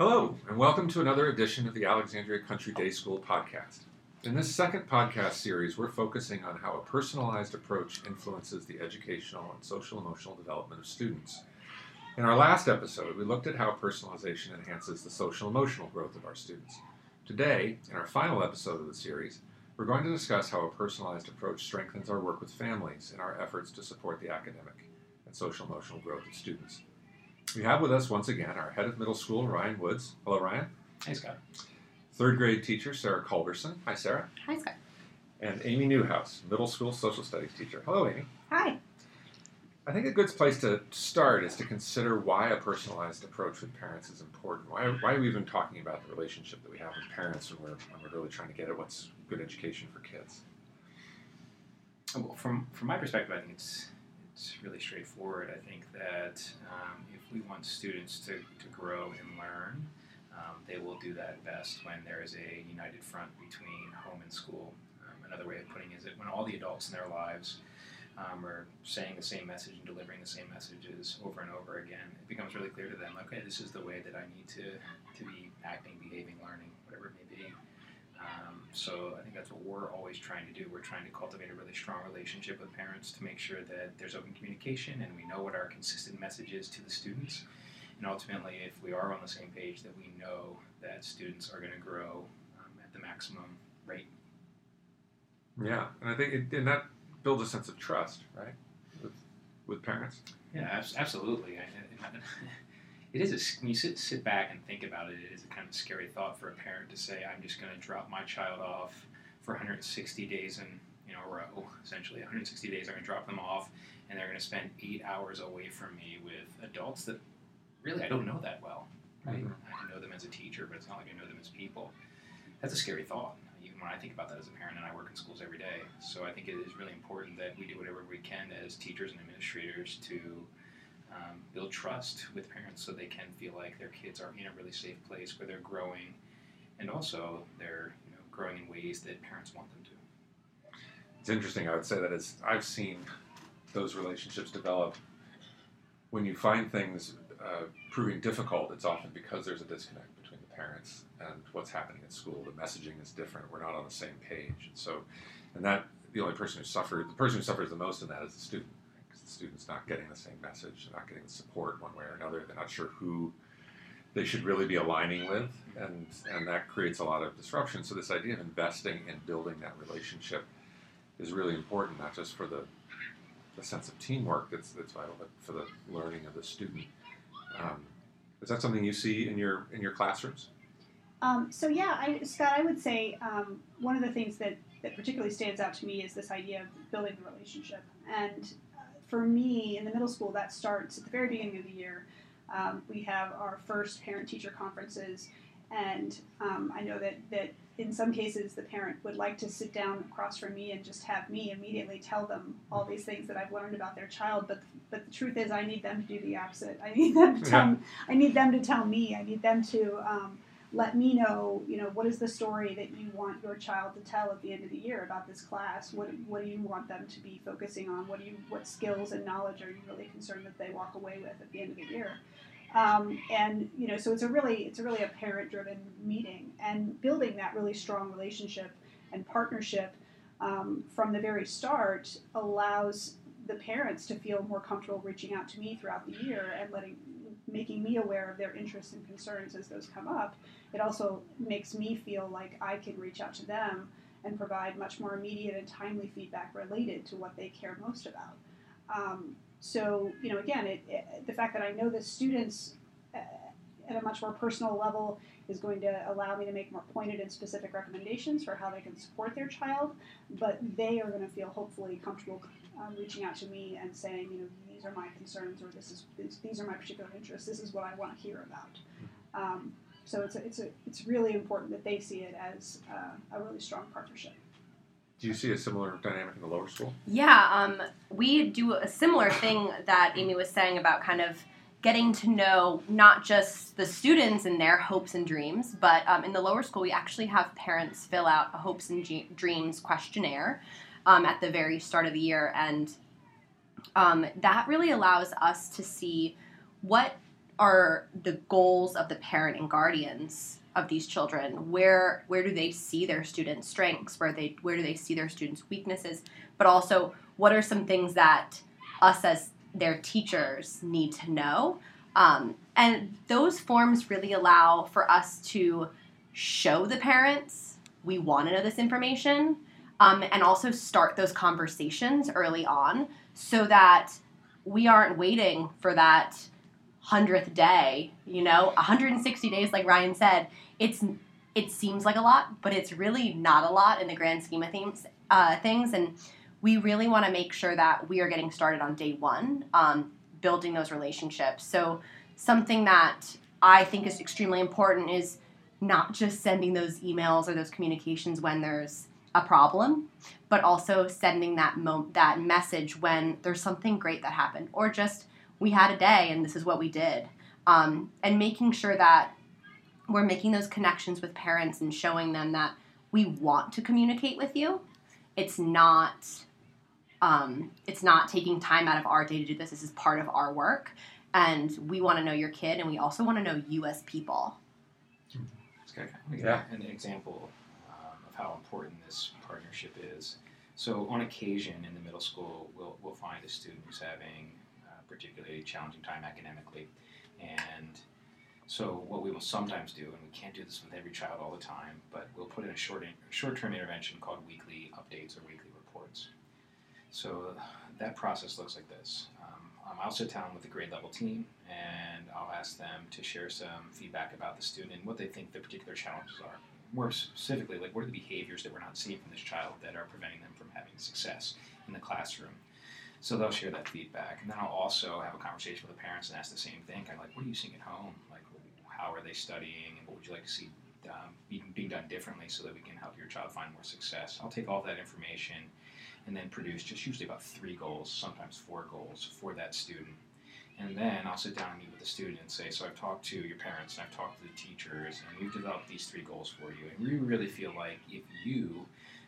Hello, and welcome to another edition of the Alexandria Country Day School podcast. In this second podcast series, we're focusing on how a personalized approach influences the educational and social emotional development of students. In our last episode, we looked at how personalization enhances the social emotional growth of our students. Today, in our final episode of the series, we're going to discuss how a personalized approach strengthens our work with families in our efforts to support the academic and social emotional growth of students. We have with us once again our head of middle school, Ryan Woods. Hello, Ryan. Hey, Scott. Third grade teacher, Sarah Culberson. Hi, Sarah. Hi, Scott. And Amy Newhouse, middle school social studies teacher. Hello, Amy. Hi. I think a good place to start is to consider why a personalized approach with parents is important. Why, why are we even talking about the relationship that we have with parents when we're, when we're really trying to get at what's good education for kids? Well, from from my perspective, I think it's it's really straightforward. I think that um, if we want students to, to grow and learn, um, they will do that best when there is a united front between home and school. Um, another way of putting it is that when all the adults in their lives um, are saying the same message and delivering the same messages over and over again, it becomes really clear to them, okay, this is the way that I need to, to be acting, behaving, learning, whatever it may be. Um, so I think that's what we're always trying to do. We're trying to cultivate a really strong relationship with parents to make sure that there's open communication and we know what our consistent message is to the students. And ultimately, if we are on the same page, that we know that students are going to grow um, at the maximum rate. Yeah, and I think it, and that builds a sense of trust, right, with with parents. Yeah, abs- absolutely. I, I, it is a, when you sit sit back and think about it, it is a kind of scary thought for a parent to say, "I'm just going to drop my child off for 160 days in you know a row. Essentially, 160 days, I'm going to drop them off, and they're going to spend eight hours away from me with adults that really I don't know that well. Right? Mhm. I know them as a teacher, but it's not like I know them as people. That's a scary thought. Even when I think about that as a parent, and I work in schools every day, so I think it is really important that we do whatever we can as teachers and administrators to um, build trust with parents so they can feel like their kids are in a really safe place where they're growing and also they're you know, growing in ways that parents want them to. It's interesting. I would say that as I've seen those relationships develop, when you find things uh, proving difficult, it's often because there's a disconnect between the parents and what's happening at school. The messaging is different. We're not on the same page, and so, and that the only person who suffers, the person who suffers the most in that is the student, student's not getting the same message, not getting support one way or another. They're not sure who they should really be aligning with, and and that creates a lot of disruption. So this idea of investing in building that relationship is really important, not just for the the sense of teamwork that's that's vital, but for the learning of the student. Um, is that something you see in your in your classrooms? Um, so yeah, I, Scott, I would say um, one of the things that, that particularly stands out to me is this idea of building the relationship. And for me, in the middle school, that starts at the very beginning of the year. Um, we have our first parent-teacher conferences, and um, I know that, that in some cases the parent would like to sit down across from me and just have me immediately tell them all these things that I've learned about their child. But but the truth is, I need them to do the opposite. I need them to tell Yeah. I need them to tell me. I need them to um, let me know, you know, what is the story that you want your child to tell at the end of the year about this class? What, what do you want them to be focusing on? What do you, what skills and knowledge are you really concerned that they walk away with at the end of the year? Um, and you know, so it's a really, it's a really a parent-driven meeting, and building that really strong relationship and partnership um, from the very start allows the parents to feel more comfortable reaching out to me throughout the year and letting making me aware of their interests and concerns as those come up. It also makes me feel like I can reach out to them and provide much more immediate and timely feedback related to what they care most about. Um, so, you know, again, it, it, the fact that I know the students uh, at a much more personal level is going to allow me to make more pointed and specific recommendations for how they can support their child, but they are going to feel hopefully comfortable um, reaching out to me and saying, you know, these are my concerns or this is these, these are my particular interests. This is what I want to hear about. Um, so it's a, it's a, it's really important that they see it as uh, a really strong partnership. Do you see a similar dynamic in the lower school? Yeah, um, we do a similar thing that Amy was saying about kind of getting to know not just the students and their hopes and dreams, but um, in the lower school, we actually have parents fill out a hopes and G- dreams questionnaire um, at the very start of the year. And um, that really allows us to see what are the goals of the parent and guardians of these children? Where where do they see their students' strengths? Where they where do they see their students' weaknesses? But also, what are some things that us as their teachers need to know? Um, and those forms really allow for us to show the parents we want to know this information um, and also start those conversations early on so that we aren't waiting for that hundredth day. You know, 160 days, like Ryan said, it's it seems like a lot, but it's really not a lot in the grand scheme of things. Uh, things, and we really want to make sure that we are getting started on day one, um, building those relationships. So something that I think is extremely important is not just sending those emails or those communications when there's a problem, but also sending that mo- that message when there's something great that happened, or just we had a day and this is what we did, um, and making sure that we're making those connections with parents and showing them that we want to communicate with you. It's not um, it's not taking time out of our day to do this. This is part of our work, and we want to know your kid, and we also want to know you as people. Okay. Yeah. An example of how important this partnership is. So, on occasion in the middle school, we'll, we'll find a student who's having a particularly challenging time academically. And so, what we will sometimes do, and we can't do this with every child all the time, but we'll put in a short short term intervention called weekly updates or weekly reports. So, that process looks like this. Um, I'll sit down with the grade level team and I'll ask them to share some feedback about the student and what they think the particular challenges are. More specifically, like what are the behaviors that we're not seeing from this child that are preventing them from having success in the classroom. So they'll share that feedback, and then I'll also have a conversation with the parents and ask the same thing, kind of like, what are you seeing at home? Like, how are they studying, and what would you like to see um, being, being done differently so that we can help your child find more success? I'll take all that information and then produce just usually about three goals, sometimes four goals for that student. And then I'll sit down and meet with the student and say, So I've talked to your parents and I've talked to the teachers, and we've developed these three goals for you. And we really feel like if you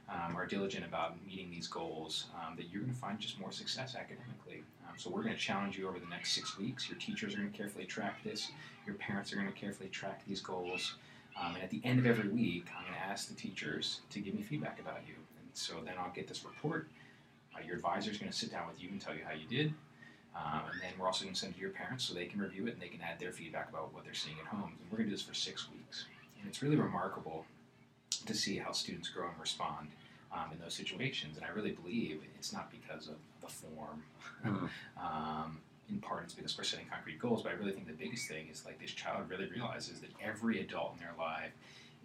um, are diligent about meeting these goals, um, that you're going to find just more success academically. Um, so we're going to challenge you over the next six weeks. Your teachers are going to carefully track this, your parents are going to carefully track these goals. Um, and at the end of every week, I'm going to ask the teachers to give me feedback about you. And so then I'll get this report. Uh, your advisor is going to sit down with you and tell you how you did. Um, and then we're also going to send it to your parents so they can review it and they can add their feedback about what they're seeing at home. And we're going to do this for six weeks. And it's really remarkable to see how students grow and respond um, in those situations. And I really believe it's not because of the form. Mhm. um, in part, it's because we're setting concrete goals. But I really think the biggest thing is like this child really realizes that every adult in their life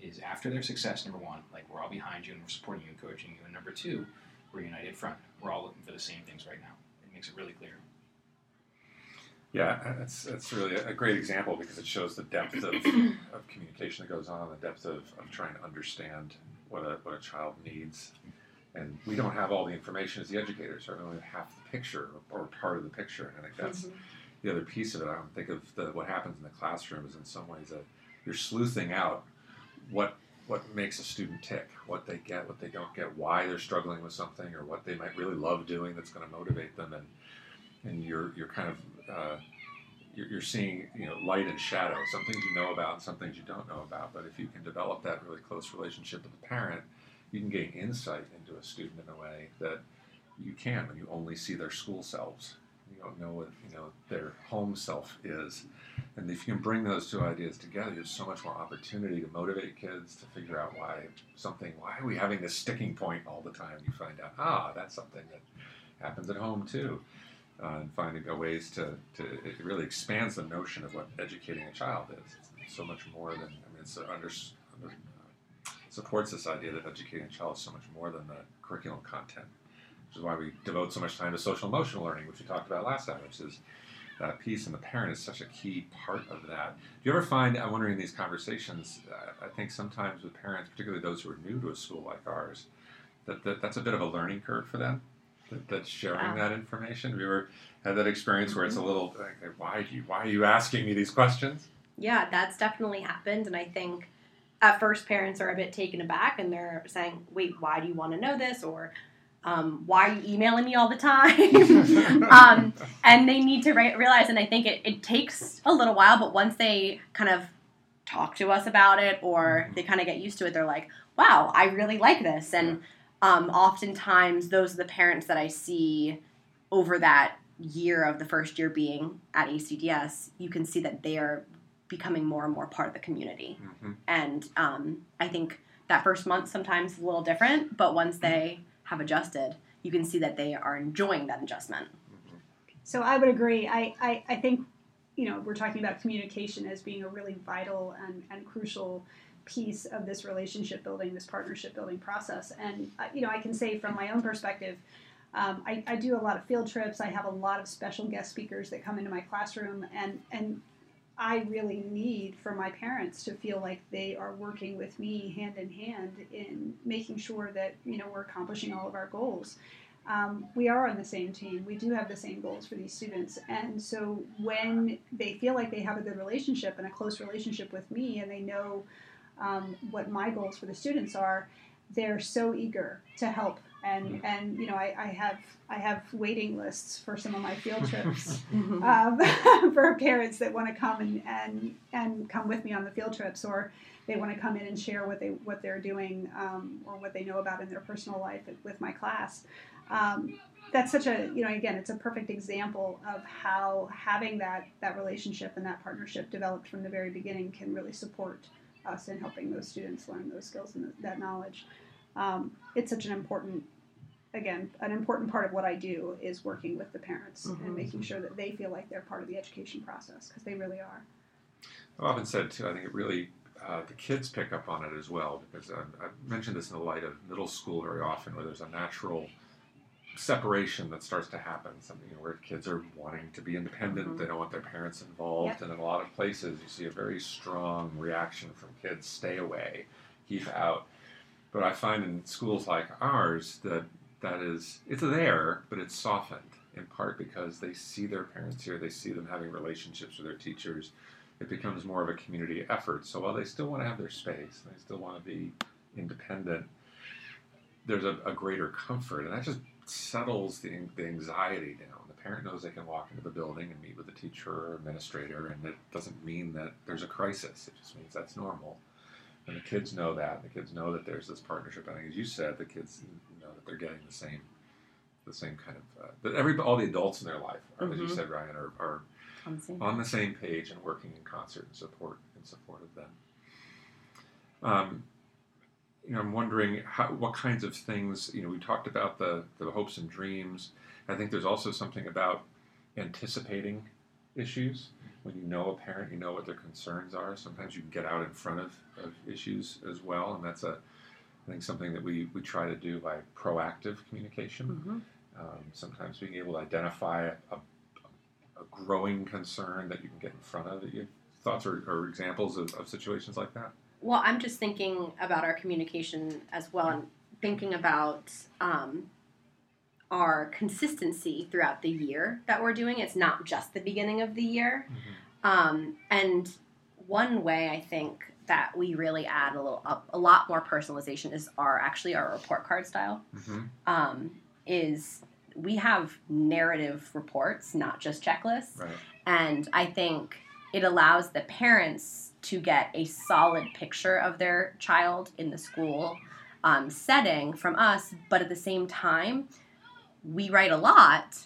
is after their success. Number one, like we're all behind you and we're supporting you and coaching you. And number two, we're united front. We're all looking for the same things right now. It makes it really clear. Yeah, that's that's really a great example because it shows the depth of, of communication that goes on, the depth of, of trying to understand what a what a child needs. And we don't have all the information as the educators? We only half the picture or part of the picture. And I think that's mm-hmm. the other piece of it. I don't think of the, what happens in the classroom is in some ways that you're sleuthing out what what makes a student tick, what they get, what they don't get, why they're struggling with something, or what they might really love doing that's going to motivate them, and and you're you're kind of uh, you're, seeing you know light and shadow, some things you know about, some things you don't know about. But if you can develop that really close relationship with the parent, you can gain insight into a student in a way that you can when you only see their school selves. You don't know what you know their home self is. And if you can bring those two ideas together, there's so much more opportunity to motivate kids to figure out why something, why are we having this sticking point all the time? You find out, ah, that's something that happens at home too. Uh, and finding ways to, to, it really expands the notion of what educating a child is. It's so much more than, I mean, it's under, under uh, supports this idea that educating a child is so much more than the curriculum content, which is why we devote so much time to social emotional learning, which we talked about last time, which is that piece, and the parent is such a key part of that. Do you ever find, I'm wondering in these conversations, uh, I think sometimes with parents, particularly those who are new to a school like ours, that, that that's a bit of a learning curve for them. That, that's sharing that information. Have you ever had that experience where it's a little like, why do you, why are you asking me these questions? Yeah, that's definitely happened. And I think at first parents are a bit taken aback and they're saying, wait, why do you want to know this? Or um, why are you emailing me all the time? um, and they need to re- realize, and I think it, it takes a little while, but once they kind of talk to us about it or they kind of get used to it, they're like, wow, I really like this. And um, oftentimes, those are the parents that I see over that year of the first year being at ACDS, you can see that they are becoming more and more part of the community. Mhm. And um, I think that first month sometimes is a little different, but once they have adjusted, you can see that they are enjoying that adjustment. So I would agree. I, I, I think, you know, we're talking about communication as being a really vital and, and crucial piece of this relationship building, this partnership building process. And, uh, you know, I can say from my own perspective, um, I, I do a lot of field trips. I have a lot of special guest speakers that come into my classroom, and, and I really need for my parents to feel like they are working with me hand in hand in making sure that, you know, we're accomplishing all of our goals um, we are on the same team. We do have the same goals for these students. And so when they feel like they have a good relationship and a close relationship with me and they know um, what my goals for the students are, they're so eager to help. And, and you know, I, I have I have waiting lists for some of my field trips um, for parents that want to come and, and and come with me on the field trips or they want to come in and share what they what they're doing um, or what they know about in their personal life with my class. Um, that's such a you know again it's a perfect example of how having that that relationship and that partnership developed from the very beginning can really support us in helping those students learn those skills and that knowledge um, it's such an important again an important part of what i do is working with the parents Mhm. and making sure that they feel like they're part of the education process because they really are I've often said too. I think it really uh, the kids pick up on it as well because um, I've mentioned this in the light of middle school very often, where there's a natural separation that starts to happen. Something you know, where kids are wanting to be independent, Mhm. they don't want their parents involved, Yep. and in a lot of places you see a very strong reaction from kids: stay away, keep out. But I find in schools like ours that that is it's there, but it's softened in part because they see their parents here, they see them having relationships with their teachers. It becomes more of a community effort. So while they still want to have their space, they still want to be independent. There's a, a greater comfort, and that just settles the, the anxiety down. The parent knows they can walk into the building and meet with a teacher or administrator, and it doesn't mean that there's a crisis. It just means that's normal. And the kids know that. The kids know that there's this partnership. I think, as you said, the kids know that they're getting the same, the same kind of uh, that every all the adults in their life, are, as you Mhm. said, Ryan, are, are On the same- on the same page and working in concert and support in support of them. Um, you know, I'm wondering how, what kinds of things. You know, we talked about the the hopes and dreams. I think there's also something about anticipating issues. When you know a parent, you know what their concerns are. Sometimes you can get out in front of, of issues as well, and that's a I think something that we, we try to do by proactive communication. Mhm. Um, sometimes being able to identify a, a, growing concern that you can get in front of. You have thoughts or, or examples of, of situations like that? Well, I'm just thinking about our communication as well and thinking about um, our consistency throughout the year that we're doing. It's not just the beginning of the year. Um, and one way I think that we really add a little a, a lot more personalization is our actually our report card style. Mm-hmm. Um, is we have narrative reports, not just checklists. Right. And I think it allows the parents to get a solid picture of their child in the school um, setting from us, but at the same time, we write a lot,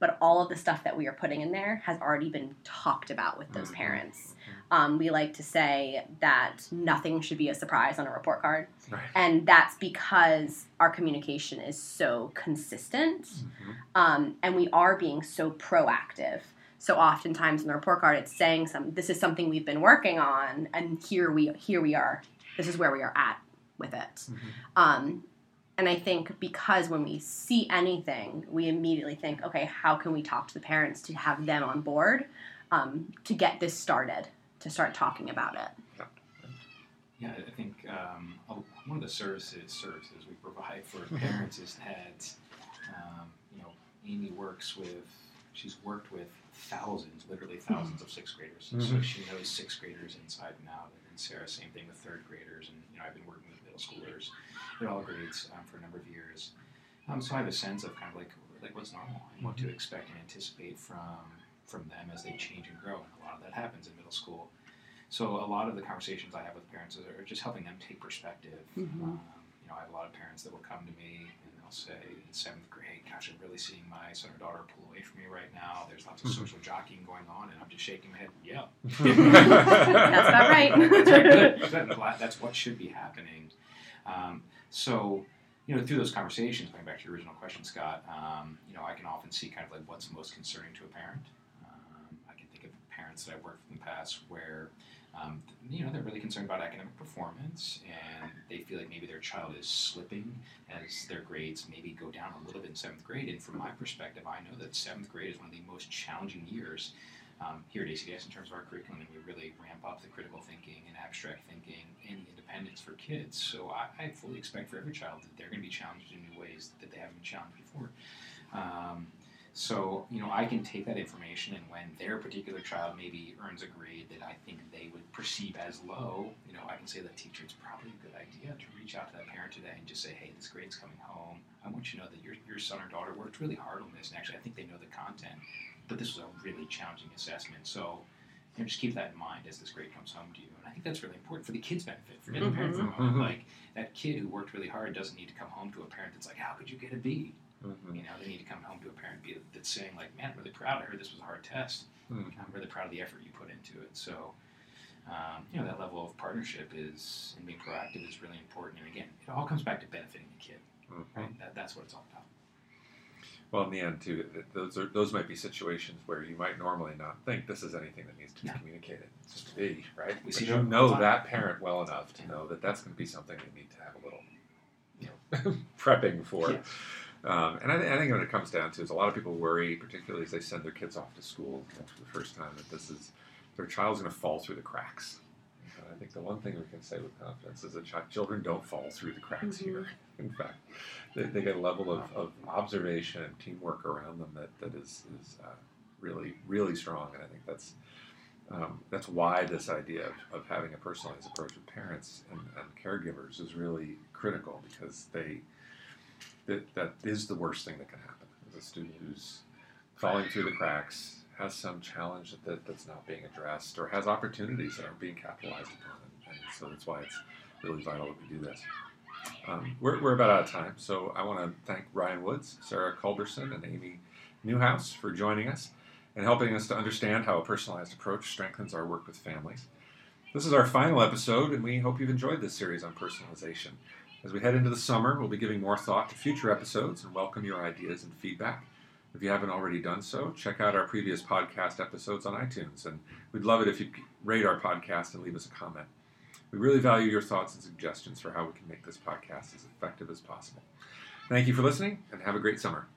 but all of the stuff that we are putting in there has already been talked about with those Mhm. parents. Um, we like to say that nothing should be a surprise on a report card, Right. and that's because our communication is so consistent Mhm. um, and we are being so proactive. So oftentimes in the report card, it's saying some. This is something we've been working on, and here we here we are. This is where we are at with it. Mhm. Um, and I think because when we see anything, we immediately think, okay, how can we talk to the parents to have them on board um, to get this started, to start talking about it. Yeah, I think um, one of the services services we provide for parents is that um, you know Amy works with she's worked with thousands, literally 1000s of sixth graders, so Mhm. she knows sixth graders inside and out. And Sarah, same thing with third graders, and you know I've been working with middle schoolers at all grades um, for a number of years. Um, so I have a sense of kind of like like what's normal, and what to expect and anticipate from from them as they change and grow, and a lot of that happens in middle school. So a lot of the conversations I have with parents are just helping them take perspective. Mhm. Um, you know, I have a lot of parents that will come to me they'll say in seventh grade, "Gosh, I'm really seeing my son or daughter pull away from me right now. There's lots of Mhm. social jockeying going on," and I'm just shaking my head. Yeah, That's about right. that's right. Good. Good. I'm glad that's what should be happening. Um, so, you know, through those conversations, going back to your original question, Scott, um, you know, I can often see kind of like what's most concerning to a parent. Um, I can think of parents that I've worked with in the past where, um, you know, they're really concerned about academic performance and they feel like maybe their child is slipping as their grades maybe go down a little bit in seventh grade. And from my perspective, I know that seventh grade is one of the most challenging years um, here at ACDS in terms of our curriculum, and we really ramp up the critical thinking and abstract thinking and independence for kids. So I, I fully expect for every child that they're going to be challenged in new ways that they haven't been challenged before. Um, so you know, I can take that information, and when their particular child maybe earns a grade that I think they would perceive as low, you know, I can say to the teacher, it's probably a good idea to reach out to that parent today and just say, hey, this grade's coming home. I want you to know that your, your son or daughter worked really hard on this, and actually, I think they know the content but this was a really challenging assessment. So you know, just keep that in mind as this grade comes home to you. And I think that's really important for the kid's benefit. Forget the parent for a moment. Like that kid who worked really hard doesn't need to come home to a parent that's like, "How could you get a B?" Mhm. You know, they need to come home to a parent be- that's saying like, "Man, I'm really proud. I heard this was a hard test. Mhm. I'm really proud of the effort you put into it." So. Um, you know that level of partnership is and being proactive is really important. And again, it all comes back to benefiting the kid. Mhm. Right? That, that's what it's all about. Well, in the end, too, those are those might be situations where you might normally not think this is anything that needs to be Yeah. communicated. It's just a B, right? We but you know that parent well enough to know that that's going to be something they need to have a little, you know, prepping for. Yeah. Um, and I, I think what it comes down to is a lot of people worry, particularly as they send their kids off to school for the first time, that this is their child's going to fall through the cracks. And I think the one thing we can say with confidence is that chi- children don't fall through the cracks Mhm. here. In fact, they, they get a level of, of observation and teamwork around them that, that is, is uh, really, really strong. And I think that's um, that's why this idea of, of having a personalized approach with parents and, and caregivers is really critical because they that, that is the worst thing that can happen. Is a student who's falling through the cracks, has some challenge that, that that's not being addressed, or has opportunities that aren't being capitalized upon. And, and so that's why it's really vital that we do this. Um, we're, we're about out of time, so I want to thank Ryan Woods, Sarah Culberson, and Amy Newhouse for joining us and helping us to understand how a personalized approach strengthens our work with families. This is our final episode, and we hope you've enjoyed this series on personalization. As we head into the summer, we'll be giving more thought to future episodes and welcome your ideas and feedback. If you haven't already done so, check out our previous podcast episodes on iTunes, and we'd love it if you'd rate our podcast and leave us a comment. We really value your thoughts and suggestions for how we can make this podcast as effective as possible. Thank you for listening, and have a great summer.